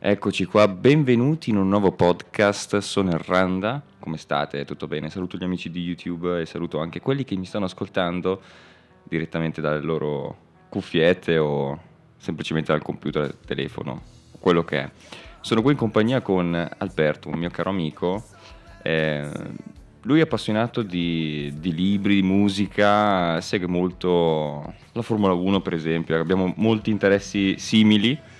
Eccoci qua, benvenuti in un nuovo podcast, sono Erranda, come state? Tutto bene? Saluto gli amici di YouTube e saluto anche quelli che mi stanno ascoltando direttamente dalle loro cuffiette o semplicemente dal computer, dal telefono, quello che è. Sono qui in compagnia con Alberto, un mio caro amico. Eh, lui è appassionato di, di, libri, di musica, segue molto la Formula 1 per esempio, abbiamo molti interessi simili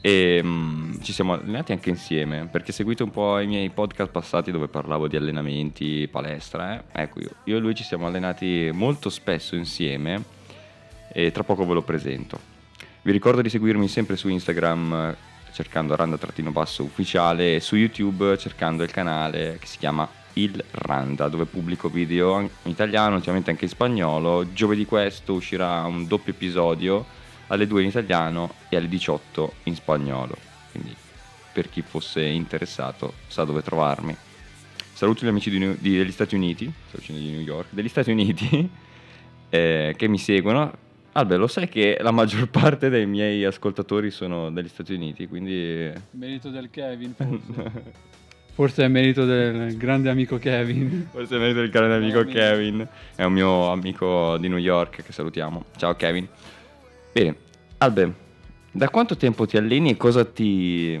e um, ci siamo allenati anche insieme perché seguite un po' i miei podcast passati dove parlavo di allenamenti, palestra. Eh? Ecco, io, io, e lui ci siamo allenati molto spesso insieme e tra poco ve lo presento. Vi ricordo di seguirmi sempre su Instagram cercando Randa-basso ufficiale e su YouTube cercando il canale che si chiama Il Randa dove pubblico video in italiano, ultimamente anche in spagnolo. Giovedì questo uscirà un doppio episodio alle 2 in italiano e alle 18 in spagnolo. Quindi per chi fosse interessato sa dove trovarmi. Saluto gli amici di, di, degli Stati Uniti, di New York, degli Stati Uniti eh, che mi seguono. Albe, lo sai che la maggior parte dei miei ascoltatori sono degli Stati Uniti, quindi... Merito del Kevin, forse. forse è merito del grande amico Kevin. Forse è merito del grande amico Kevin. È un mio amico di New York che salutiamo. Ciao Kevin. Bene, Albe, da quanto tempo ti alleni e cosa ti,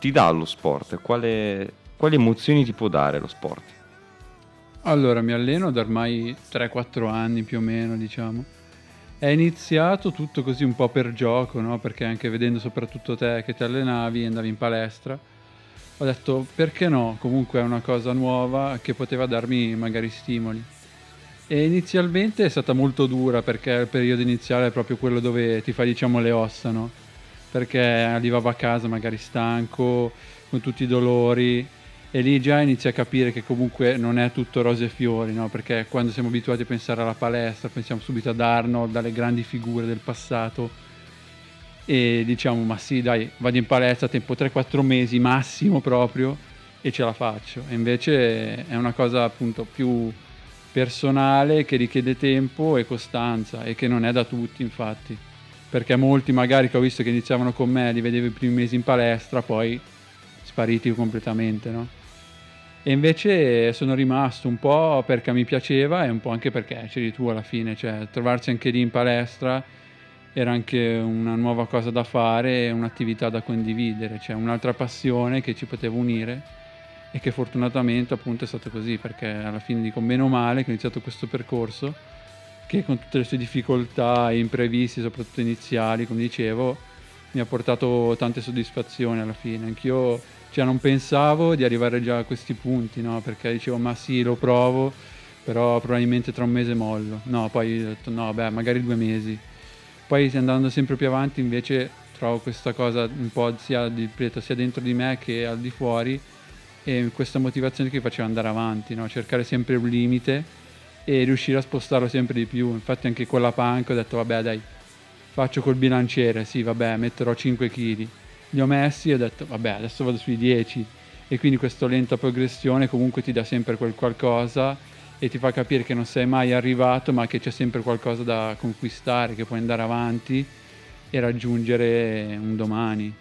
ti dà lo sport? Quale, quali emozioni ti può dare lo sport? Allora, mi alleno da ormai 3-4 anni più o meno, diciamo. È iniziato tutto così un po' per gioco, no? Perché anche vedendo soprattutto te che ti allenavi e andavi in palestra, ho detto perché no? Comunque è una cosa nuova che poteva darmi magari stimoli. E inizialmente è stata molto dura perché il periodo iniziale è proprio quello dove ti fai diciamo le ossa, no? Perché arrivavo a casa magari stanco, con tutti i dolori e lì già inizi a capire che comunque non è tutto rose e fiori, no? Perché quando siamo abituati a pensare alla palestra pensiamo subito ad Arnold, alle grandi figure del passato e diciamo ma sì dai vado in palestra tempo 3-4 mesi massimo proprio e ce la faccio e invece è una cosa appunto più personale che richiede tempo e costanza e che non è da tutti infatti perché molti magari che ho visto che iniziavano con me li vedevo i primi mesi in palestra poi spariti completamente no? e invece sono rimasto un po' perché mi piaceva e un po' anche perché c'eri tu alla fine cioè trovarsi anche lì in palestra era anche una nuova cosa da fare un'attività da condividere cioè un'altra passione che ci poteva unire e che fortunatamente appunto è stato così perché alla fine dico meno male che ho iniziato questo percorso che con tutte le sue difficoltà e imprevisti soprattutto iniziali come dicevo mi ha portato tante soddisfazioni alla fine. Anch'io cioè non pensavo di arrivare già a questi punti no? Perché dicevo ma sì lo provo però probabilmente tra un mese mollo. No poi ho detto no beh magari due mesi. Poi andando sempre più avanti invece trovo questa cosa un po' sia, sia dentro di me che al di fuori e questa motivazione che faceva andare avanti, no? cercare sempre un limite e riuscire a spostarlo sempre di più. Infatti anche con la panca ho detto vabbè dai, faccio col bilanciere, sì vabbè metterò 5 kg. Li ho messi e ho detto vabbè adesso vado sui 10 e quindi questa lenta progressione comunque ti dà sempre quel qualcosa e ti fa capire che non sei mai arrivato ma che c'è sempre qualcosa da conquistare, che puoi andare avanti e raggiungere un domani.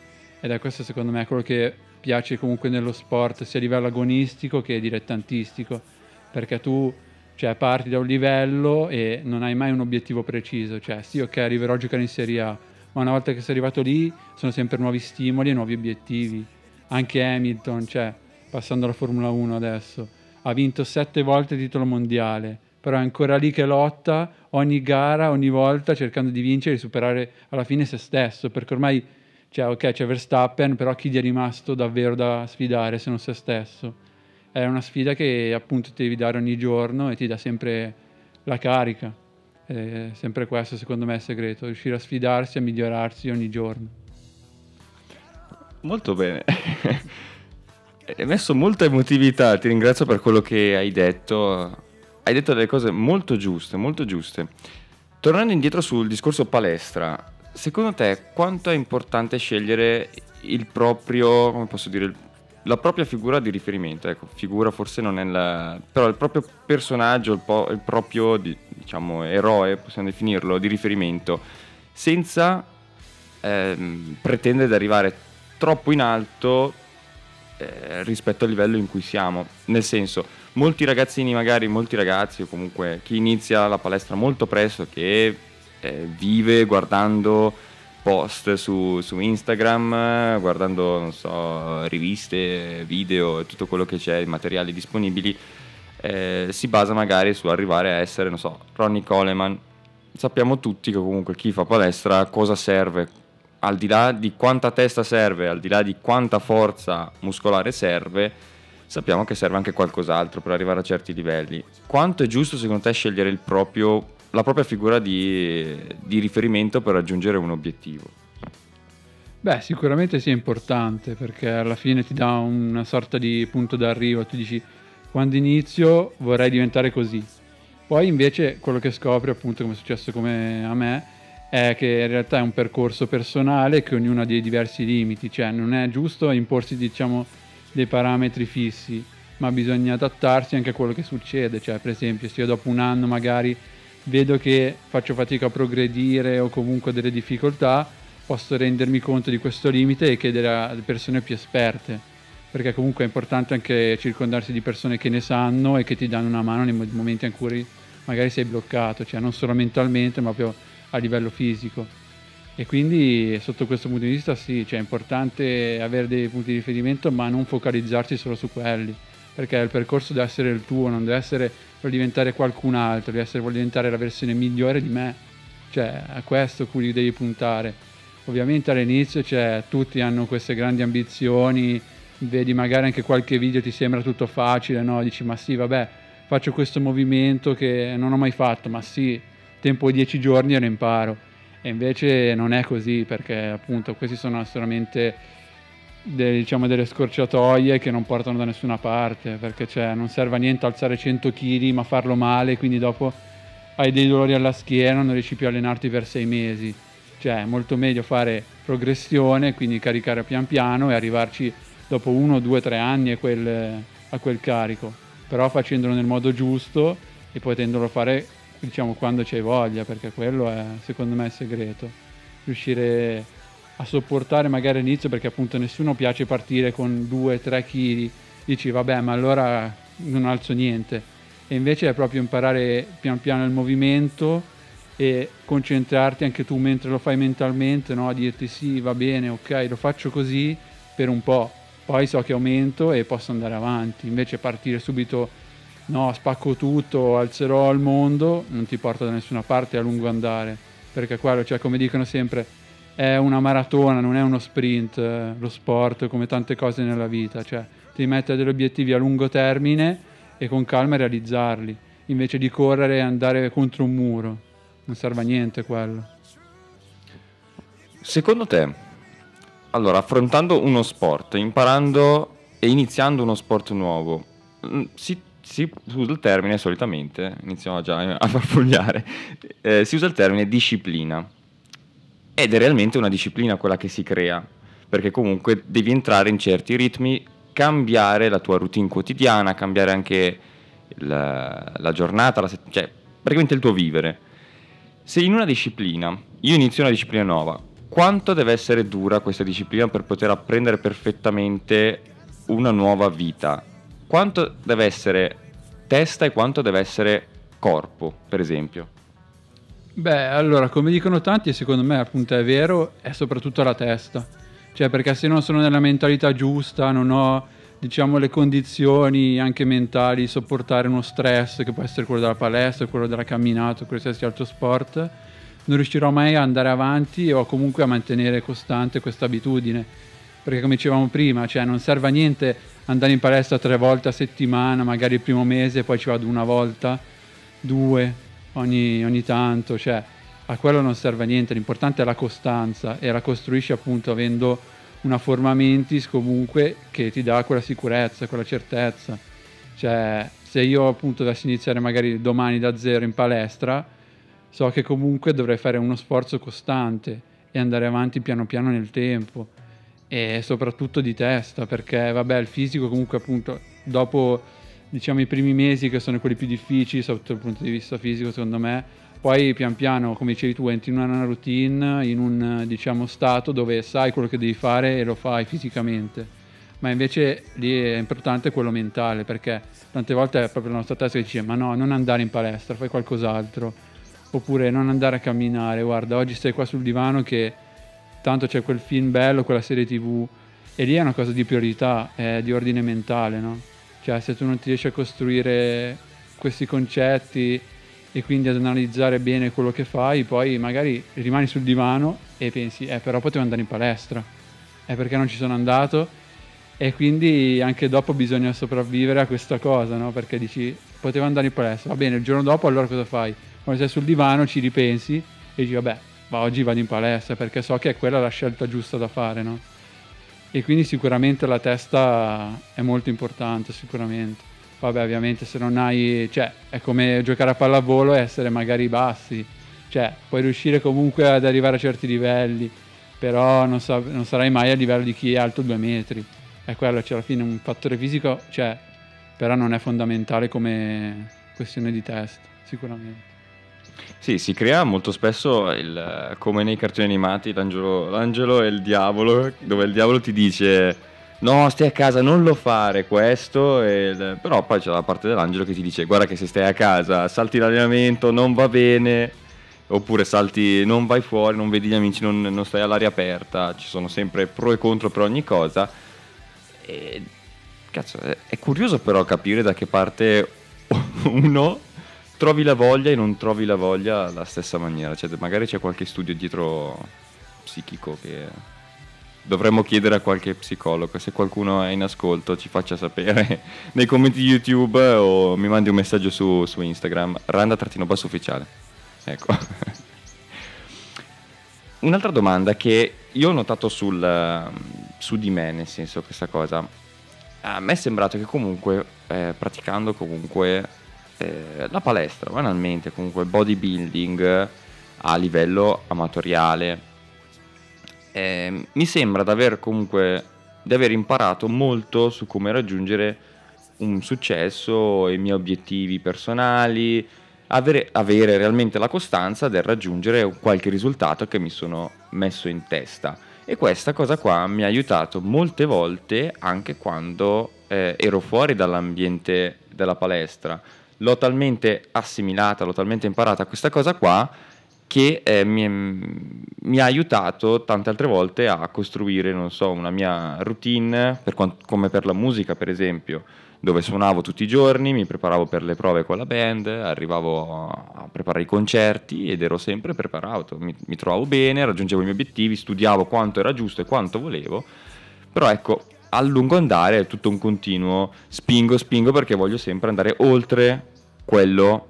Ed è questo secondo me quello che piace comunque nello sport sia a livello agonistico che dilettantistico, perché tu cioè, parti da un livello e non hai mai un obiettivo preciso, cioè sì ok arriverò a giocare in Serie A, ma una volta che sei arrivato lì sono sempre nuovi stimoli e nuovi obiettivi. Anche Hamilton, cioè, passando alla Formula 1 adesso, ha vinto sette volte il titolo mondiale, però è ancora lì che lotta ogni gara, ogni volta cercando di vincere e superare alla fine se stesso, perché ormai cioè, ok, c'è Verstappen, però chi gli è rimasto davvero da sfidare se non se stesso? È una sfida che appunto ti devi dare ogni giorno e ti dà sempre la carica. È sempre questo, secondo me, è il segreto: riuscire a sfidarsi, a migliorarsi ogni giorno. Molto bene. hai messo molta emotività, ti ringrazio per quello che hai detto. Hai detto delle cose molto giuste, molto giuste. Tornando indietro sul discorso palestra, secondo te quanto è importante scegliere il proprio, come posso dire, la propria figura di riferimento? Ecco, figura forse non è la... però il proprio personaggio, il, po- il proprio, diciamo, eroe, possiamo definirlo, di riferimento, senza ehm, pretendere di arrivare troppo in alto eh, rispetto al livello in cui siamo. Nel senso, molti ragazzini, magari molti ragazzi o comunque chi inizia la palestra molto presto, che eh, vive guardando post su, su, Instagram, guardando, so, riviste, video e tutto quello che c'è, materiali disponibili, eh, si basa magari su arrivare a essere, non so, Ronnie Coleman. Sappiamo tutti che comunque chi fa palestra cosa serve, al di là di quanta testa serve, al di là di quanta forza muscolare serve, sappiamo che serve anche qualcos'altro per arrivare a certi livelli. Quanto è giusto secondo te scegliere proprio, la propria figura di, di riferimento per raggiungere un obiettivo? Beh, sicuramente sia importante perché alla fine ti dà una sorta di punto d'arrivo, tu dici quando inizio vorrei diventare così. Poi invece quello che scopri, appunto come è successo come a me, è che in realtà è un percorso personale che ognuno ha dei diversi limiti, cioè non è giusto imporsi diciamo dei parametri fissi, ma bisogna adattarsi anche a quello che succede, cioè per esempio se io dopo un anno magari vedo che faccio fatica a progredire o comunque delle difficoltà, posso rendermi conto di questo limite e chiedere a persone più esperte, perché comunque è importante anche circondarsi di persone che ne sanno e che ti danno una mano nei momenti in cui magari sei bloccato, cioè non solo mentalmente ma proprio a livello fisico. E quindi sotto questo punto di vista sì, cioè è importante avere dei punti di riferimento ma non focalizzarsi solo su quelli, perché il percorso deve essere il tuo, non deve essere per diventare qualcun altro, deve essere per diventare la versione migliore di me, cioè a questo cui devi puntare. Ovviamente all'inizio cioè, tutti hanno queste grandi ambizioni, vedi magari anche qualche video ti sembra tutto facile, no? dici ma sì vabbè faccio questo movimento che non ho mai fatto, ma sì tempo dieci giorni e lo imparo. E invece non è così perché appunto questi sono solamente delle, diciamo, delle scorciatoie che non portano da nessuna parte perché cioè, non serve a niente alzare 100 kg ma farlo male quindi dopo hai dei dolori alla schiena non riesci più a allenarti per sei mesi cioè è molto meglio fare progressione quindi caricare pian piano e arrivarci dopo uno, due, tre anni a quel, a quel carico però facendolo nel modo giusto e potendolo fare diciamo quando c'hai voglia, perché quello è secondo me il segreto. Riuscire a sopportare magari all'inizio perché appunto nessuno piace partire con 2-3 kg, dici vabbè ma allora non alzo niente. E invece è proprio imparare pian piano il movimento e concentrarti anche tu mentre lo fai mentalmente, no? a dirti sì va bene, ok, lo faccio così per un po', poi so che aumento e posso andare avanti, invece partire subito no, spacco tutto, alzerò al mondo, non ti porta da nessuna parte a lungo andare, perché quello, cioè come dicono sempre, è una maratona, non è uno sprint, eh, lo sport, come tante cose nella vita, cioè ti mette degli obiettivi a lungo termine e con calma realizzarli, invece di correre e andare contro un muro, non serve a niente quello. Secondo te, allora, affrontando uno sport, imparando e iniziando uno sport nuovo, mm, si si usa il termine solitamente, iniziamo già a farfugliare, eh, si usa il termine disciplina ed è realmente una disciplina quella che si crea, perché comunque devi entrare in certi ritmi, cambiare la tua routine quotidiana, cambiare anche la, la giornata, la cioè praticamente il tuo vivere. Se in una disciplina, io inizio una disciplina nuova, quanto deve essere dura questa disciplina per poter apprendere perfettamente una nuova vita? quanto deve essere testa e quanto deve essere corpo, per esempio? Beh, allora, come dicono tanti, secondo me appunto è vero, è soprattutto la testa. Cioè, perché se non sono nella mentalità giusta, non ho, diciamo, le condizioni anche mentali di sopportare uno stress, che può essere quello della palestra, quello della camminata, qualsiasi altro sport, non riuscirò mai ad andare avanti o comunque a mantenere costante questa abitudine. Perché come dicevamo prima, cioè non serve a niente andare in palestra tre volte a settimana, magari il primo mese, poi ci vado una volta, due ogni, ogni tanto, cioè a quello non serve a niente, l'importante è la costanza e la costruisci appunto avendo una forma mentis comunque che ti dà quella sicurezza, quella certezza. Cioè, se io appunto dovessi iniziare magari domani da zero in palestra, so che comunque dovrei fare uno sforzo costante e andare avanti piano piano nel tempo e soprattutto di testa perché vabbè il fisico comunque appunto dopo diciamo i primi mesi che sono quelli più difficili sotto il punto di vista fisico secondo me poi pian piano, come dicevi tu, entri in una routine, in un diciamo, stato dove sai quello che devi fare e lo fai fisicamente. Ma invece lì è importante quello mentale, perché tante volte è proprio la nostra testa che dice ma no, non andare in palestra, fai qualcos'altro. Oppure non andare a camminare, guarda, oggi stai qua sul divano che tanto c'è quel film bello, quella serie tv, e lì è una cosa di priorità, è di ordine mentale, no? Cioè se tu non ti riesci a costruire questi concetti e quindi ad analizzare bene quello che fai, poi magari rimani sul divano e pensi, eh però potevo andare in palestra, è perché non ci sono andato e quindi anche dopo bisogna sopravvivere a questa cosa, no? Perché dici, potevo andare in palestra, va bene, il giorno dopo allora cosa fai? Quando sei sul divano ci ripensi e dici, vabbè, ma oggi vado in palestra perché so che è quella la scelta giusta da fare, no? E quindi sicuramente la testa è molto importante, sicuramente. Vabbè, ovviamente se non hai, cioè, è come giocare a pallavolo e essere magari bassi, cioè, puoi riuscire comunque ad arrivare a certi livelli, però non, sa- non sarai mai a livello di chi è alto due metri. È quello, cioè, alla fine un fattore fisico c'è, però non è fondamentale come questione di testa, sicuramente. Sì, si crea molto spesso il, come nei cartoni animati l'angelo, l'angelo e il diavolo, dove il diavolo ti dice no stai a casa non lo fare questo e, però poi c'è la parte dell'angelo che ti dice guarda che se stai a casa salti l'allenamento non va bene oppure salti non vai fuori non vedi gli amici non, non stai all'aria aperta ci sono sempre pro e contro per ogni cosa. E, cazzo è, è curioso però capire da che parte uno trovi la voglia e non trovi la voglia alla stessa maniera cioè magari c'è qualche studio dietro psichico che dovremmo chiedere a qualche psicologo. Se qualcuno è in ascolto, ci faccia sapere nei commenti di YouTube o mi mandi un messaggio su, su Instagram, randa-basso ufficiale. Ecco. Un'altra domanda che io ho notato sul, su di me, nel senso questa cosa, a me è sembrato che comunque, eh, praticando comunque eh, la palestra, banalmente, comunque bodybuilding a livello amatoriale, eh, mi sembra di aver comunque di aver imparato molto su come raggiungere un successo, i miei obiettivi personali, avere, avere realmente la costanza del raggiungere qualche risultato che mi sono messo in testa. E questa cosa qua mi ha aiutato molte volte anche quando eh, ero fuori dall'ambiente della palestra. L'ho talmente assimilata, l'ho talmente imparata questa cosa qua che eh, mi, mi, ha aiutato tante altre volte a costruire, non so, una mia routine, per quant- come per la musica per esempio, dove suonavo tutti i giorni, mi preparavo per le prove con la band, arrivavo a preparare i concerti ed ero sempre preparato, mi, mi trovavo bene, raggiungevo i miei obiettivi, studiavo quanto era giusto e quanto volevo, però ecco, a lungo andare è tutto un continuo spingo, spingo perché voglio sempre andare oltre quello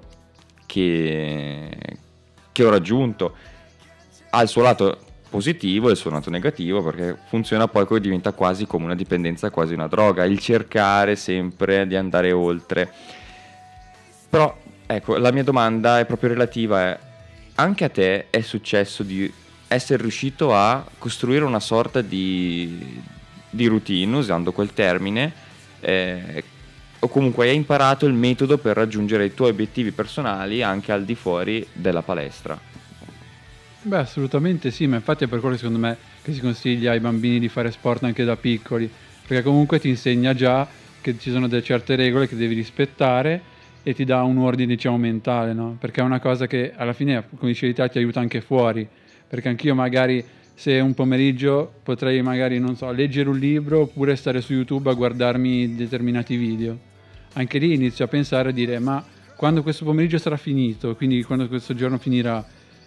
che, che ho raggiunto ha il suo lato positivo e il suo lato negativo perché funziona poi poi diventa quasi come una dipendenza, quasi una droga, il cercare sempre di andare oltre. Però ecco, la mia domanda è proprio relativa è anche a te è successo di essere riuscito a costruire una sorta di, di routine, usando quel termine, eh, o comunque hai imparato il metodo per raggiungere i tuoi obiettivi personali anche al di fuori della palestra. Beh, assolutamente sì, ma infatti è per quello secondo me che si consiglia ai bambini di fare sport anche da piccoli, perché comunque ti insegna già che ci sono delle certe regole che devi rispettare e ti dà un ordine diciamo mentale, no? Perché è una cosa che alla fine, come dicevi te, ti aiuta anche fuori, perché anch'io magari se un pomeriggio potrei magari, non so, leggere un libro oppure stare su YouTube a guardarmi determinati video anche lì inizio a pensare a dire ma quando questo pomeriggio sarà finito, quindi quando questo giorno finirà,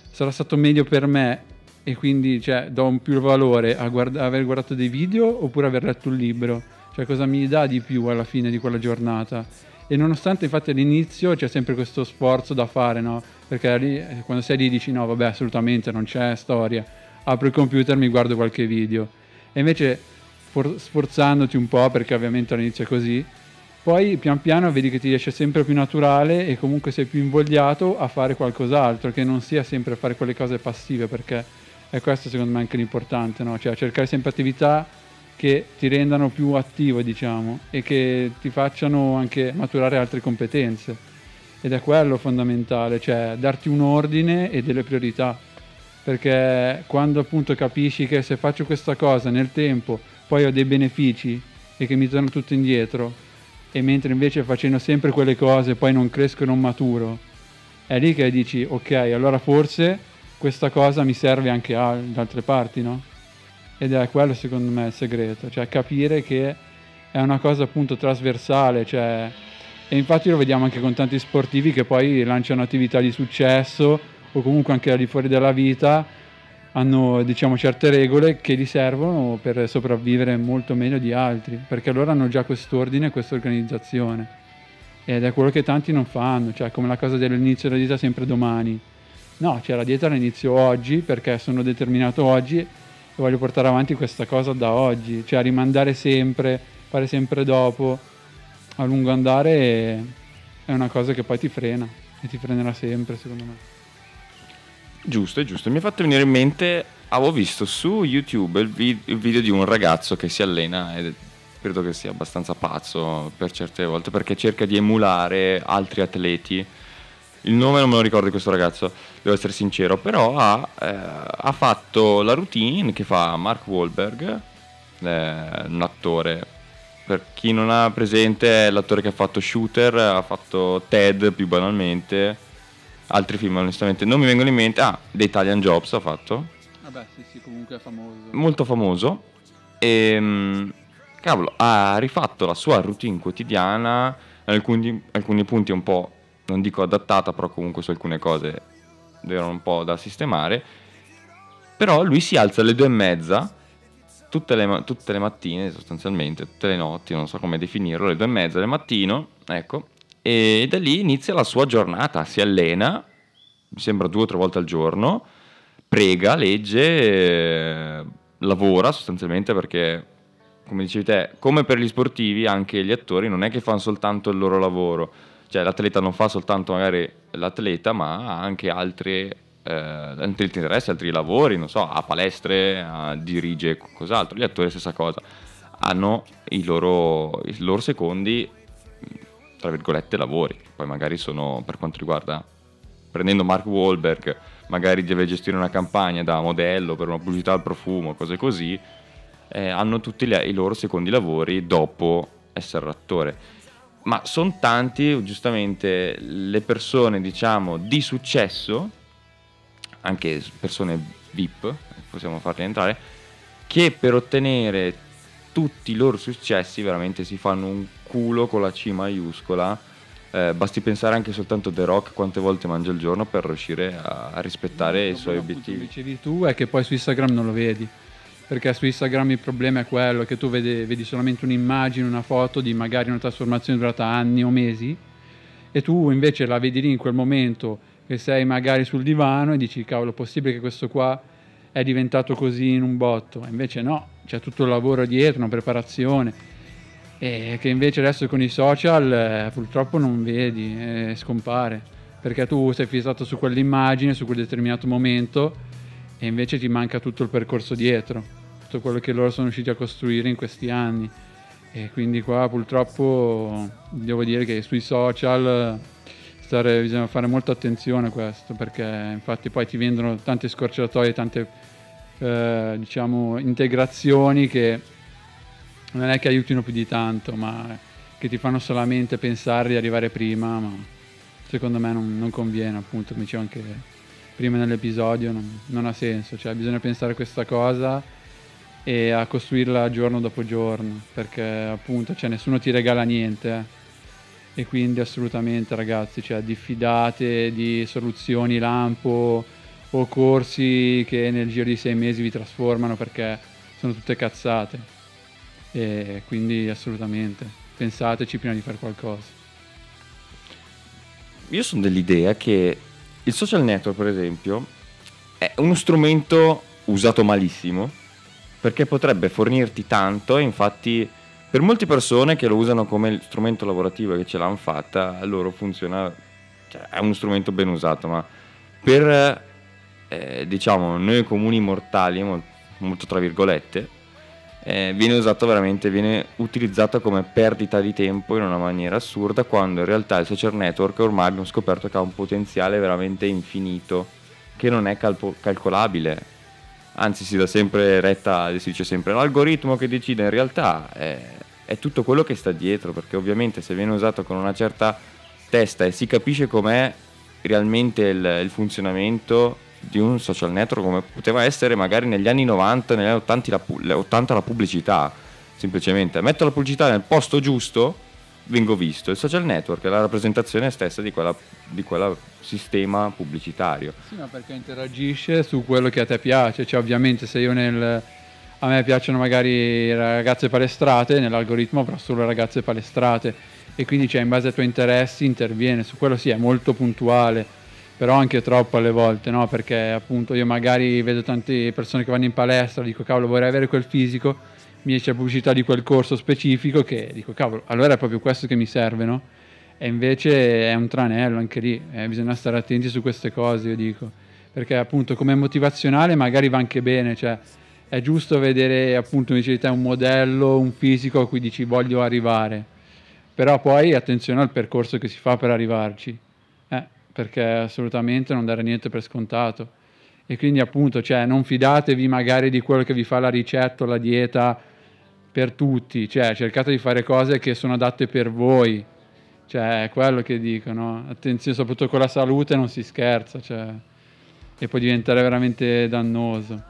sarà stato meglio per me e quindi cioè, do un più valore a guarda- aver guardato dei video oppure aver letto un libro? Cioè cosa mi dà di più alla fine di quella giornata? E nonostante infatti all'inizio c'è sempre questo sforzo da fare, no? Perché lì, eh, quando sei lì dici no, vabbè, assolutamente non c'è storia. Apro il computer, mi guardo qualche video. E invece for- sforzandoti un po', perché ovviamente all'inizio è così, poi pian piano vedi che ti riesce sempre più naturale e comunque sei più invogliato a fare qualcos'altro, che non sia sempre fare quelle cose passive, perché è questo secondo me anche l'importante, no? cioè cercare sempre attività che ti rendano più attivo, diciamo, e che ti facciano anche maturare altre competenze. ed è quello fondamentale, cioè darti un ordine e delle priorità. Perché quando appunto capisci che se faccio questa cosa nel tempo poi ho dei benefici e che mi torno tutto indietro, e mentre invece facendo sempre quelle cose poi non cresco e non maturo, è lì che dici ok, allora forse questa cosa mi serve anche a, da altre parti, no? Ed è quello secondo me il segreto, cioè capire che è una cosa appunto trasversale, cioè, e infatti lo vediamo anche con tanti sportivi che poi lanciano attività di successo o comunque anche al di fuori della vita hanno diciamo certe regole che gli servono per sopravvivere molto meglio di altri, perché loro hanno già quest'ordine, questa organizzazione. Ed è quello che tanti non fanno, cioè come la cosa dell'inizio della dieta sempre domani. No, cioè la dieta la inizio oggi perché sono determinato oggi e voglio portare avanti questa cosa da oggi, cioè rimandare sempre, fare sempre dopo, a lungo andare è una cosa che poi ti frena e ti frenerà sempre secondo me. Giusto, è giusto. Mi ha fatto venire in mente, avevo visto su YouTube il, vi- il video di un ragazzo che si allena ed credo che sia abbastanza pazzo per certe volte perché cerca di emulare altri atleti. Il nome non me lo ricordo di questo ragazzo, devo essere sincero, però ha, eh, ha fatto la routine che fa Mark Wahlberg, eh, un attore. Per chi non ha presente, è l'attore che ha fatto Shooter, ha fatto Ted più banalmente altri film onestamente non mi vengono in mente. Ah, The Italian Jobs ha fatto. Vabbè, sì, sì, comunque è famoso. Molto famoso. E, ehm, cavolo, ha rifatto la sua routine quotidiana, alcuni, alcuni punti un po', non dico adattata, però comunque su alcune cose erano un po' da sistemare. Però lui si alza alle due e mezza, tutte le, tutte le mattine sostanzialmente, tutte le notti, non so come definirlo, alle due e mezza del mattino, ecco, e da lì inizia la sua giornata, si allena, mi sembra due o tre volte al giorno, prega, legge, eh, lavora sostanzialmente perché, come dicevi te, come per gli sportivi, anche gli attori non è che fanno soltanto il loro lavoro, cioè l'atleta non fa soltanto magari l'atleta, ma ha anche altri, eh, altri interessi, altri lavori, non so, ha palestre, ha, dirige cos'altro, gli attori stessa cosa, hanno i loro, i loro secondi tra virgolette lavori, poi magari sono per quanto riguarda prendendo Mark Wahlberg, magari deve gestire una campagna da modello per una pubblicità al profumo, cose così, eh, hanno tutti le, i loro secondi lavori dopo essere attore. Ma sono tanti, giustamente, le persone, diciamo, di successo, anche persone VIP, possiamo farle entrare, che per ottenere tutti i loro successi veramente si fanno un culo con la C maiuscola. Eh, basti pensare anche soltanto a The Rock quante volte mangia al giorno per riuscire a, a rispettare no, i suoi obiettivi. Come dicevi tu è che poi su Instagram non lo vedi perché su Instagram il problema è quello che tu vedi, vedi, solamente un'immagine, una foto di magari una trasformazione durata anni o mesi e tu invece la vedi lì in quel momento che sei magari sul divano e dici cavolo, è possibile che questo qua è diventato così in un botto. Invece no, c'è tutto il lavoro dietro, una preparazione, e che invece adesso con i social eh, purtroppo non vedi, eh, scompare, perché tu sei fissato su quell'immagine, su quel determinato momento, e invece ti manca tutto il percorso dietro, tutto quello che loro sono riusciti a costruire in questi anni. E quindi qua purtroppo devo dire che sui social stare, bisogna fare molta attenzione a questo perché infatti poi ti vendono tante scorciatoie, tante eh, diciamo integrazioni che non è che aiutino più di tanto, ma che ti fanno solamente pensare di arrivare prima, ma secondo me non, non conviene, appunto, come dicevo anche prima nell'episodio, non, non, ha senso, cioè bisogna pensare a questa cosa e a costruirla giorno dopo giorno, perché appunto cioè, nessuno ti regala niente. Eh e quindi assolutamente ragazzi, cioè diffidate di soluzioni lampo o corsi che nel giro di sei mesi vi trasformano perché sono tutte cazzate e quindi assolutamente pensateci prima di fare qualcosa. Io sono dell'idea che il social network per esempio è uno strumento usato malissimo perché potrebbe fornirti tanto infatti per molte persone che lo usano come strumento lavorativo e che ce l'hanno fatta, a loro funziona, cioè è uno strumento ben usato, ma per eh, diciamo noi comuni mortali, molto tra virgolette, eh, viene usato veramente, viene utilizzato come perdita di tempo in una maniera assurda, quando in realtà il social network ormai abbiamo scoperto che ha un potenziale veramente infinito, che non è calpo- calcolabile. Anzi, si dà sempre retta, si dice sempre l'algoritmo che decide, in realtà è, è tutto quello che sta dietro, perché ovviamente se viene usato con una certa testa e si capisce com'è realmente il, il funzionamento di un social network come poteva essere magari negli anni 90, negli anni 80 la, 80 la pubblicità, semplicemente. Metto la pubblicità nel posto giusto, vengo visto. Il social network è la rappresentazione stessa di quella, di quella sistema pubblicitario. Sì, ma perché interagisce su quello che a te piace, cioè ovviamente se io nel... A me piacciono magari ragazze palestrate, nell'algoritmo avrò solo ragazze palestrate e quindi cioè, in base ai tuoi interessi interviene, su quello sì è molto puntuale però anche troppo alle volte, no? Perché appunto io magari vedo tante persone che vanno in palestra, dico cavolo vorrei avere quel fisico, mi esce la pubblicità di quel corso specifico che dico cavolo, allora è proprio questo che mi serve, no? E invece è un tranello anche lì, eh, bisogna stare attenti su queste cose, io dico, perché appunto come motivazionale magari va anche bene, cioè è giusto vedere appunto invece di te un modello, un fisico a cui dici voglio arrivare, però poi attenzione al percorso che si fa per arrivarci perché assolutamente non dare niente per scontato. E quindi appunto, cioè, non fidatevi magari di quello che vi fa la ricetta o la dieta per tutti, cioè cercate di fare cose che sono adatte per voi, cioè è quello che dicono, attenzione soprattutto con la salute non si scherza, cioè, e può diventare veramente dannoso.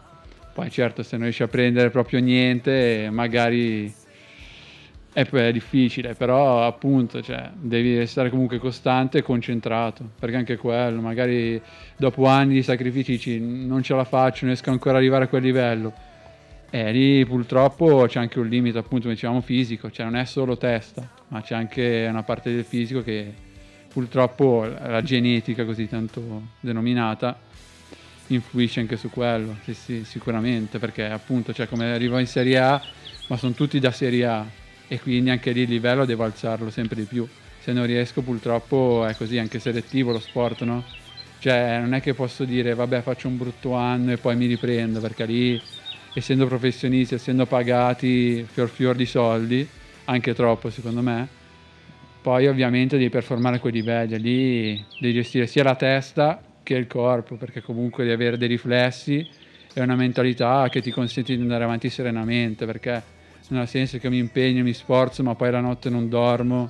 Poi certo se non riesci a prendere proprio niente, magari è, è difficile, però appunto cioè, devi essere comunque costante e concentrato, perché anche quello, magari dopo anni di sacrifici dici non ce la faccio, non riesco ancora ad arrivare a quel livello. E lì purtroppo c'è anche un limite, appunto, come dicevamo, fisico, cioè non è solo testa, ma c'è anche una parte del fisico che purtroppo la genetica così tanto denominata influisce anche su quello, sì, sì, sicuramente, perché appunto, cioè, come arrivo in Serie A, ma sono tutti da Serie A, e quindi anche lì il livello devo alzarlo sempre di più. Se non riesco purtroppo è così, anche selettivo lo sport, no? Cioè non è che posso dire vabbè faccio un brutto anno e poi mi riprendo, perché lì essendo professionisti, essendo pagati fior fior di soldi, anche troppo secondo me, poi ovviamente devi performare a quei livelli, lì devi gestire sia la testa che il corpo, perché comunque devi avere dei riflessi e una mentalità che ti consente di andare avanti serenamente, perché ha senso che mi impegno, mi sforzo, ma poi la notte non dormo,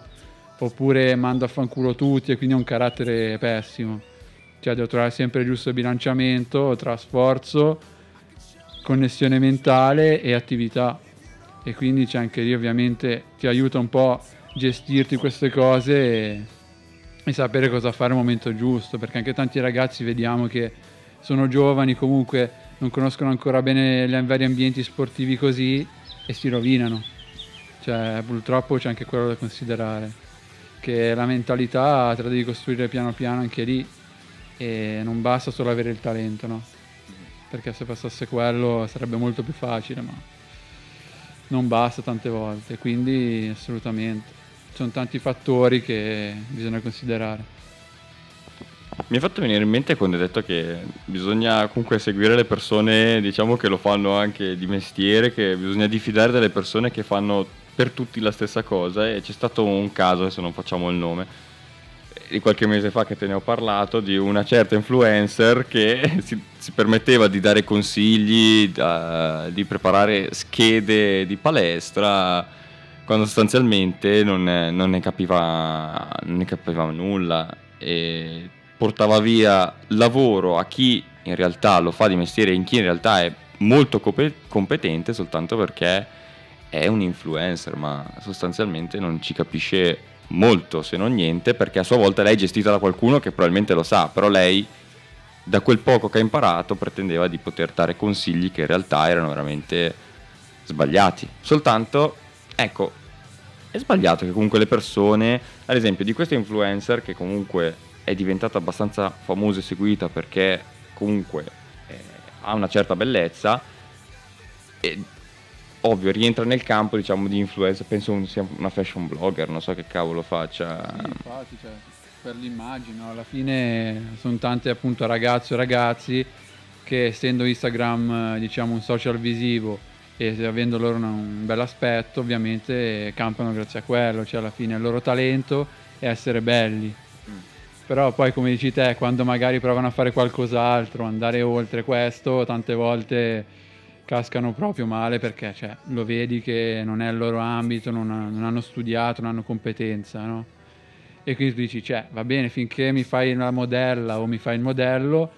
oppure mando a fanculo tutti e quindi ho un carattere pessimo. Cioè devo trovare sempre il giusto bilanciamento tra sforzo, connessione mentale e attività. E quindi c'è anche lì ovviamente ti aiuta un po' a gestirti queste cose e, e sapere cosa fare al momento giusto, perché anche tanti ragazzi vediamo che sono giovani, comunque non conoscono ancora bene gli vari ambienti sportivi così e si rovinano. Cioè, purtroppo c'è anche quello da considerare, che la mentalità te la devi costruire piano piano anche lì e non basta solo avere il talento, no? Perché se passasse quello sarebbe molto più facile, ma non basta tante volte, quindi assolutamente. Ci sono tanti fattori che bisogna considerare. Mi è fatto venire in mente quando hai detto che bisogna comunque seguire le persone, diciamo che lo fanno anche di mestiere, che bisogna diffidare delle persone che fanno per tutti la stessa cosa e c'è stato un caso, adesso non facciamo il nome, di qualche mese fa che te ne ho parlato, di una certa influencer che si, si permetteva di dare consigli, da, di preparare schede di palestra, quando sostanzialmente non, non, ne, capiva, non ne capiva nulla. E portava via lavoro a chi in realtà lo fa di mestiere in chi in realtà è molto competente soltanto perché è un influencer, ma sostanzialmente non ci capisce molto se non niente perché a sua volta lei è gestita da qualcuno che probabilmente lo sa, però lei da quel poco che ha imparato pretendeva di poter dare consigli che in realtà erano veramente sbagliati. Soltanto, ecco, è sbagliato che comunque le persone, ad esempio di questo influencer che comunque è diventata abbastanza famosa e seguita perché comunque eh, ha una certa bellezza e ovvio rientra nel campo diciamo di influencer penso sia una fashion blogger non so che cavolo faccia sì, infatti cioè, per l'immagine alla fine sono tante appunto ragazze o ragazzi che essendo Instagram diciamo un social visivo e avendo loro un bel aspetto ovviamente campano grazie a quello, cioè alla fine il loro talento è essere belli. Mm. Però poi come dici te, quando magari provano a fare qualcos'altro, andare oltre questo, tante volte cascano proprio male perché cioè, lo vedi che non è il loro ambito, non, ha, non hanno studiato, non hanno competenza, no? E quindi tu dici, cioè, va bene, finché mi fai la modella o mi fai il modello,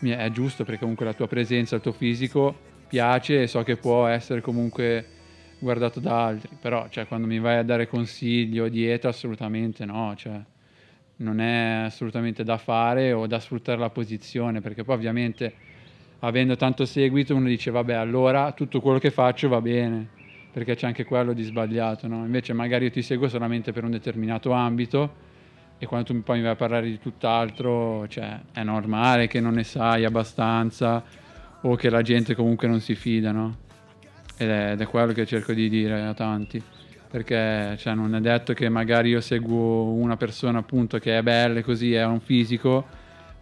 è giusto perché comunque la tua presenza, il tuo fisico piace e so che può essere comunque guardato da altri, però cioè, quando mi vai a dare consiglio, dieta, assolutamente no, cioè, non è assolutamente da fare o da sfruttare la posizione, perché poi ovviamente avendo tanto seguito uno dice vabbè allora tutto quello che faccio va bene, perché c'è anche quello di sbagliato, no? invece magari io ti seguo solamente per un determinato ambito e quando tu poi mi vai a parlare di tutt'altro, cioè, è normale che non ne sai abbastanza o che la gente comunque non si fida, no? Ed è, ed è quello che cerco di dire a tanti, perché cioè, non è detto che magari io seguo una persona appunto che è bella e così, è un fisico,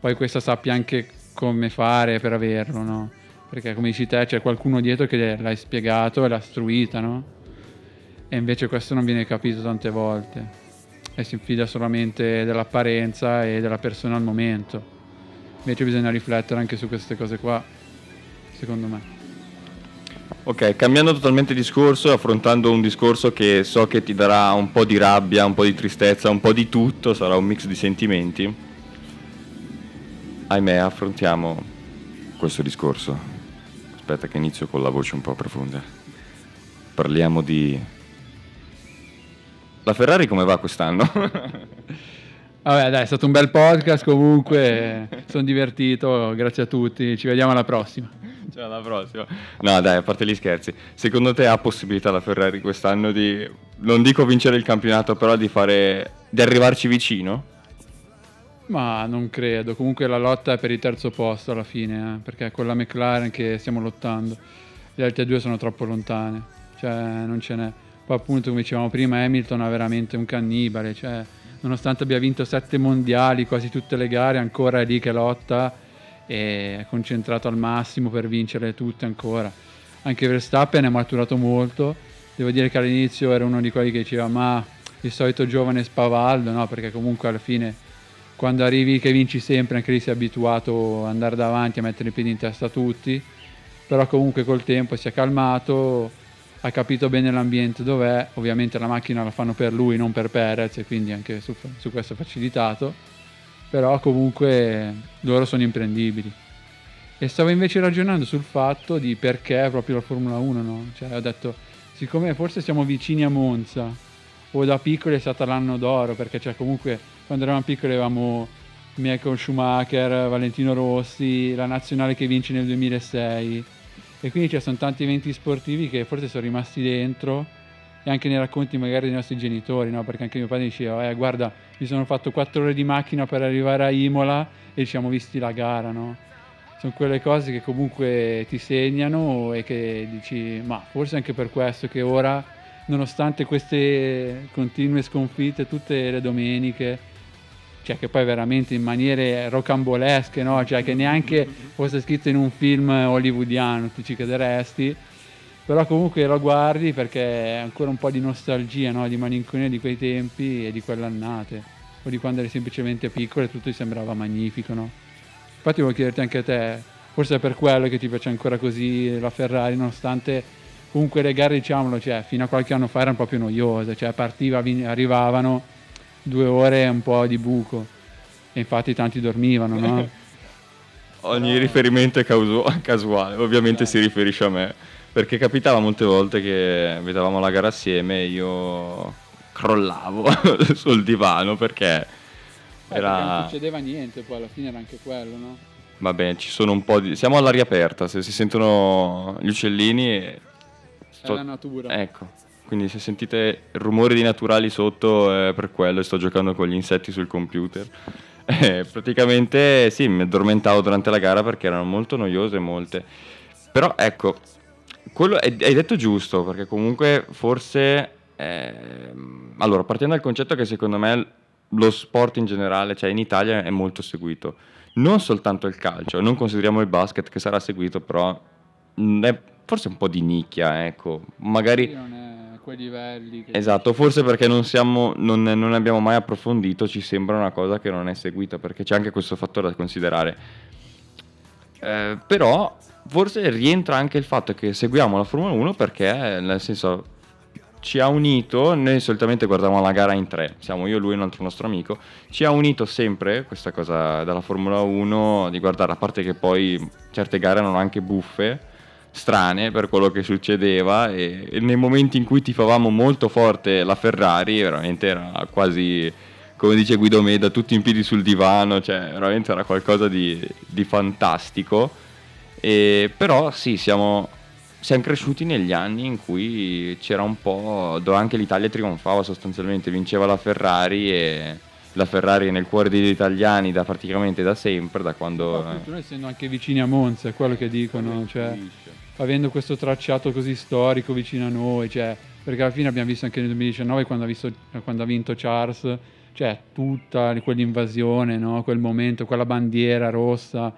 poi questa sappia anche come fare per averlo, no? Perché come dici te c'è qualcuno dietro che l'hai spiegato e l'ha istruita, no? E invece questo non viene capito tante volte e si fida solamente dell'apparenza e della persona al momento. Invece bisogna riflettere anche su queste cose qua, secondo me. Ok, cambiando totalmente discorso, affrontando un discorso che so che ti darà un po' di rabbia, un po' di tristezza, un po' di tutto, sarà un mix di sentimenti ahimè, affrontiamo questo discorso. Aspetta che inizio con la voce un po' profonda. Parliamo di... La Ferrari come va quest'anno? Vabbè, dai, è stato un bel podcast comunque, sono divertito, grazie a tutti, ci vediamo alla prossima. Ciao, alla prossima. No, dai, a parte gli scherzi, secondo te ha possibilità la Ferrari quest'anno di, non dico vincere il campionato, però di fare, di arrivarci vicino? Ma non credo, comunque la lotta è per il terzo posto alla fine, eh, perché è con la McLaren che stiamo lottando. Le altre due sono troppo lontane, cioè non ce n'è. Poi appunto come dicevamo prima Hamilton è veramente un cannibale, cioè nonostante abbia vinto sette mondiali, quasi tutte le gare, ancora è lì che lotta e è concentrato al massimo per vincere tutte ancora. Anche Verstappen è maturato molto, devo dire che all'inizio era uno di quelli che diceva ma il solito giovane spavaldo, no? Perché comunque alla fine quando arrivi che vinci sempre, anche lì sei abituato ad andare davanti, a mettere i piedi in testa a tutti, però comunque col tempo si è calmato, ha capito bene l'ambiente dov'è, ovviamente la macchina la fanno per lui, non per Perez, e quindi anche su, su questo è facilitato, però comunque loro sono imprendibili. E stavo invece ragionando sul fatto di perché proprio la Formula 1, no? Cioè ho detto, siccome forse siamo vicini a Monza, o da piccoli è stata l'anno d'oro, perché cioè comunque quando eravamo piccoli avevamo Michael Schumacher, Valentino Rossi, la nazionale che vince nel 2006 e quindi ci sono tanti eventi sportivi che forse sono rimasti dentro e anche nei racconti magari dei nostri genitori, no? perché anche mio padre diceva, eh, guarda, mi sono fatto quattro ore di macchina per arrivare a Imola e ci siamo visti la gara, no? Sono quelle cose che comunque ti segnano e che dici, ma forse anche per questo che ora, nonostante queste continue sconfitte tutte le domeniche, cioè che poi veramente in maniere rocambolesche, no? Cioè che neanche fosse scritto in un film hollywoodiano, tu ci crederesti, però comunque lo guardi perché è ancora un po' di nostalgia, no? Di malinconia di quei tempi e di quell'annate, o di quando eri semplicemente piccolo e tutto ti sembrava magnifico, no? Infatti volevo chiederti anche a te, forse è per quello che ti piace ancora così la Ferrari, nonostante comunque le gare, diciamolo, cioè, fino a qualche anno fa erano proprio noiose, cioè partiva, arrivavano due ore e un po' di buco. E infatti tanti dormivano, no? Ogni no. riferimento è casuale, ovviamente sì. si riferisce a me. Perché capitava molte volte che vedevamo la gara assieme e io crollavo sul divano perché eh, era... Perché non succedeva niente, poi alla fine era anche quello, no? Va bene, ci sono un po' di... Siamo all'aria aperta, se si sentono gli uccellini... Sto... È la natura. Ecco, quindi se sentite rumori di naturali sotto è per quello, sto giocando con gli insetti sul computer. Eh, praticamente sì, mi addormentavo durante la gara perché erano molto noiose molte. Però ecco, quello hai detto giusto, perché comunque forse... Eh, allora, partendo dal concetto che secondo me lo sport in generale, cioè in Italia è molto seguito. Non soltanto il calcio, non consideriamo il basket che sarà seguito, però è forse un po' di nicchia, ecco. Magari... Quei livelli. Esatto, forse perché non, siamo, non, non abbiamo mai approfondito, ci sembra una cosa che non è seguita, perché c'è anche questo fattore da considerare. Eh, però forse rientra anche il fatto che seguiamo la Formula 1 perché, nel senso, ci ha unito, noi solitamente guardiamo la gara in tre, siamo io, lui e un altro nostro amico, ci ha unito sempre questa cosa della Formula 1, di guardare, a parte che poi certe gare erano anche buffe, strane per quello che succedeva e, e nei momenti in cui tifavamo molto forte la Ferrari, veramente era quasi, come dice Guido Meda, tutti in piedi sul divano, cioè veramente era qualcosa di, di fantastico. E, però sì, siamo, siamo cresciuti negli anni in cui c'era un po' dove anche l'Italia trionfava sostanzialmente, vinceva la Ferrari e la Ferrari è nel cuore degli italiani da praticamente da sempre, da quando... Appunto, noi essendo anche vicini a Monza, è quello che dicono, cioè avendo questo tracciato così storico vicino a noi, cioè, perché alla fine abbiamo visto anche nel 2019 quando ha, visto, quando ha vinto Charles, cioè tutta quell'invasione, no? quel momento, quella bandiera rossa,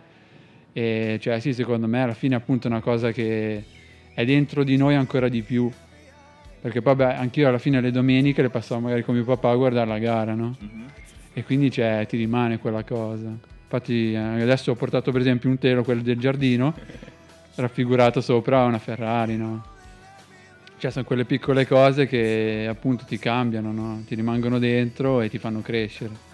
e cioè sì, secondo me alla fine è appunto una cosa che è dentro di noi ancora di più. Perché poi beh, anch'io alla fine le domeniche le passavo magari con mio papà a guardare la gara, no? Mm-hmm. E quindi cioè, ti rimane quella cosa. Infatti eh, adesso ho portato per esempio un telo, quello del giardino, raffigurato sopra una Ferrari, no? Cioè sono quelle piccole cose che appunto ti cambiano, no? Ti rimangono dentro e ti fanno crescere.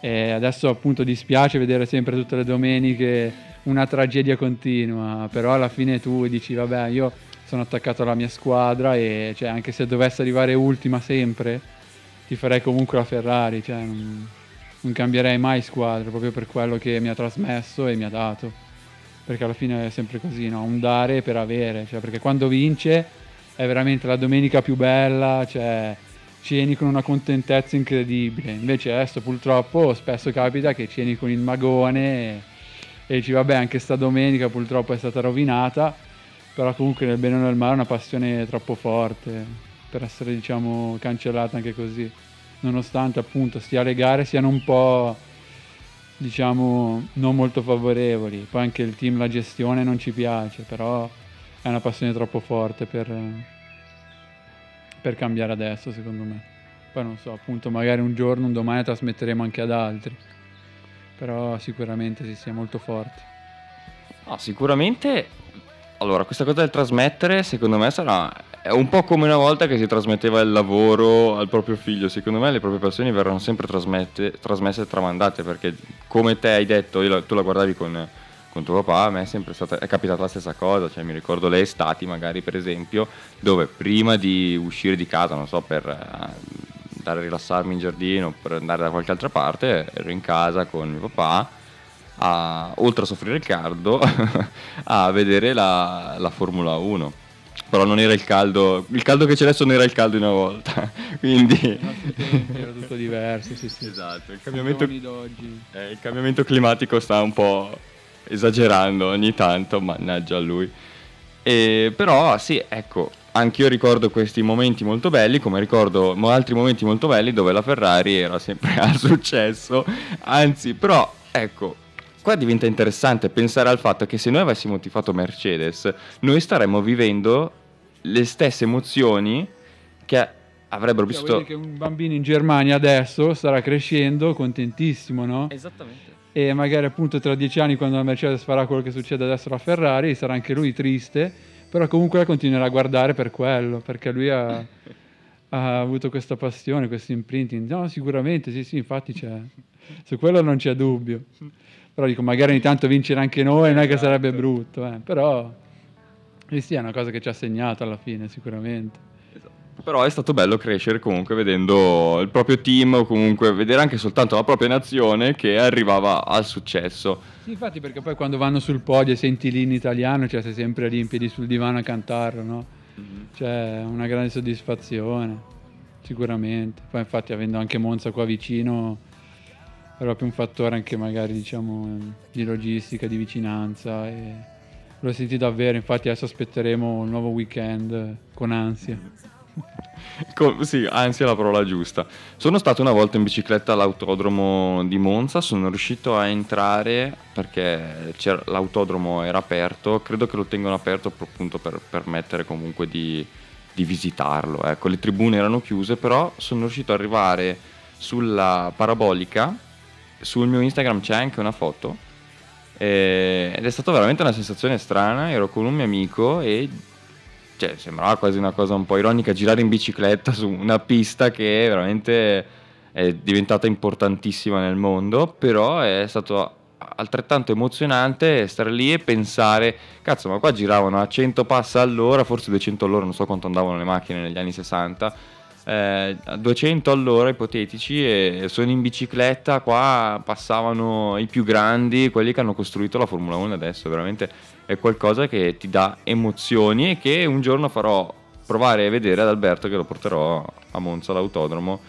E adesso appunto dispiace vedere sempre tutte le domeniche una tragedia continua, però alla fine tu dici vabbè io sono attaccato alla mia squadra e cioè, anche se dovesse arrivare ultima sempre ti farei comunque la Ferrari, cioè, non, non cambierei mai squadra proprio per quello che mi ha trasmesso e mi ha dato, perché alla fine è sempre così, no? un dare per avere, cioè, perché quando vince è veramente la domenica più bella, cioè ceni con una contentezza incredibile. Invece adesso purtroppo spesso capita che ceni con il magone e, e dici vabbè anche sta domenica purtroppo è stata rovinata, però comunque nel bene o nel male è una passione troppo forte per essere diciamo cancellata anche così, nonostante appunto stia le gare siano un po' diciamo non molto favorevoli, poi anche il team, la gestione non ci piace, però è una passione troppo forte per per cambiare adesso, secondo me. Poi non so, appunto, magari un giorno, un domani trasmetteremo anche ad altri. Però sicuramente si sia molto forti. No, sicuramente. Allora, questa cosa del trasmettere, secondo me, sarà è un po' come una volta che si trasmetteva il lavoro al proprio figlio. Secondo me le proprie passioni verranno sempre trasmesse e tramandate perché, come te hai detto, la, tu la guardavi con con tuo papà a me è sempre stata è capitata la stessa cosa, cioè mi ricordo le estati magari per esempio dove prima di uscire di casa, non so, per uh, andare a rilassarmi in giardino, per andare da qualche altra parte, ero in casa con mio papà a, oltre a soffrire il caldo a vedere la, la Formula 1 però non era il caldo, il caldo che c'è adesso non era il caldo di una volta, quindi... era tutto diverso, sì sì. Esatto, il cambiamento, eh, il cambiamento climatico sta un po' esagerando ogni tanto, mannaggia a lui. E, però sì, ecco, anch'io ricordo questi momenti molto belli, come ricordo altri momenti molto belli dove la Ferrari era sempre al successo, anzi, però ecco, qua diventa interessante pensare al fatto che se noi avessimo tifato Mercedes, noi staremmo vivendo le stesse emozioni che avrebbero cioè, visto... che un bambino in Germania adesso starà crescendo contentissimo, no? Esattamente e magari appunto tra dieci anni quando la Mercedes farà quello che succede adesso alla Ferrari sarà anche lui triste, però comunque la continuerà a guardare per quello, perché lui ha, ha avuto questa passione, questo imprinting. No, sicuramente, sì, sì, infatti c'è, su quello non c'è dubbio. Però dico, magari ogni tanto vincere anche noi non è che sarebbe esatto. brutto, eh. però sì, sì, è una cosa che ci ha segnato alla fine sicuramente. Però è stato bello crescere comunque vedendo il proprio team o comunque vedere anche soltanto la propria nazione che arrivava al successo. Sì, infatti perché poi quando vanno sul podio e senti lì in italiano, cioè sei sempre lì in piedi sul divano a cantarlo, no? Mm-hmm. Cioè una grande soddisfazione, sicuramente. Poi infatti avendo anche Monza qua vicino è proprio un fattore anche magari diciamo di logistica, di vicinanza e lo senti davvero, infatti adesso aspetteremo il nuovo weekend con ansia. Com- sì, anzi è la parola giusta. Sono stato una volta in bicicletta all'autodromo di Monza, sono riuscito a entrare perché l'autodromo era aperto, credo che lo tengano aperto appunto per permettere comunque di, di visitarlo. Ecco, le tribune erano chiuse, però sono riuscito ad arrivare sulla parabolica, sul mio Instagram c'è anche una foto ed è stata veramente una sensazione strana, ero con un mio amico e cioè, sembrava quasi una cosa un po' ironica girare in bicicletta su una pista che veramente è diventata importantissima nel mondo, però è stato altrettanto emozionante stare lì e pensare, cazzo, ma qua giravano a 100 passi all'ora, forse 200 all'ora, non so quanto andavano le macchine negli anni 60, eh, a 200 all'ora ipotetici e sono in bicicletta, qua passavano i più grandi, quelli che hanno costruito la Formula 1 adesso, veramente è qualcosa che ti dà emozioni e che un giorno farò provare a vedere ad Alberto che lo porterò a Monza all'autodromo.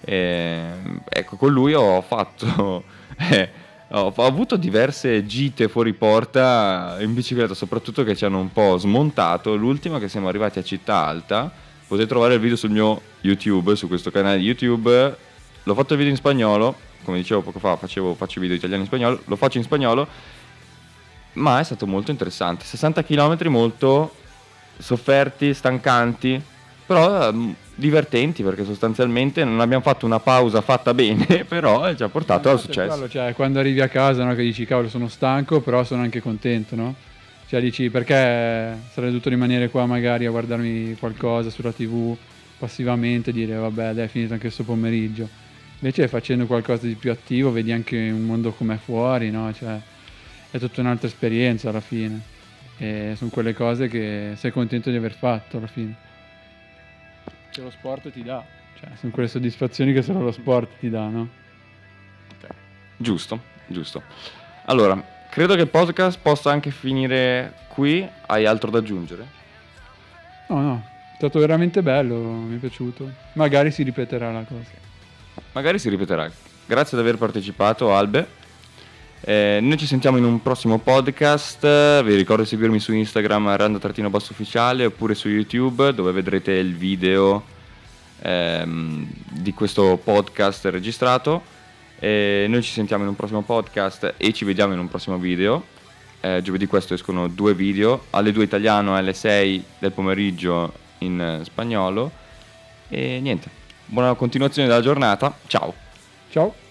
E, ecco, con lui ho fatto... Eh, ho avuto diverse gite fuori porta in bicicletta, soprattutto che ci hanno un po' smontato. L'ultima che siamo arrivati a Città Alta, potete trovare il video sul mio YouTube, su questo canale YouTube. L'ho fatto il video in spagnolo, come dicevo poco fa, facevo, faccio video italiano in spagnolo, lo faccio in spagnolo ma è stato molto interessante. 60 km molto sofferti, stancanti, però um, divertenti perché sostanzialmente non abbiamo fatto una pausa fatta bene, però ci ha portato al successo. Quello, cioè, quando arrivi a casa no, che dici cavolo sono stanco, però sono anche contento, no? Cioè dici perché sarei dovuto rimanere qua magari a guardarmi qualcosa sulla tv passivamente, dire vabbè dai è finito anche questo pomeriggio. Invece facendo qualcosa di più attivo vedi anche un mondo come fuori, no? Cioè, è tutta un'altra esperienza alla fine. E sono quelle cose che sei contento di aver fatto alla fine. Che lo sport ti dà. Cioè, sono quelle soddisfazioni che solo lo sport ti dà, no? Giusto, giusto. Allora, credo che il podcast possa anche finire qui. Hai altro da aggiungere? No, no, è stato veramente bello, mi è piaciuto. Magari si ripeterà la cosa. Magari si ripeterà. Grazie di aver partecipato, Albe. Eh, noi ci sentiamo in un prossimo podcast. Vi ricordo di seguirmi su Instagram randa-basso ufficiale oppure su YouTube dove vedrete il video ehm, di questo podcast registrato. Eh, noi ci sentiamo in un prossimo podcast e ci vediamo in un prossimo video. Eh, giovedì questo escono due video, alle 2 italiano e alle 6 del pomeriggio in spagnolo. E niente, buona continuazione della giornata. Ciao. Ciao.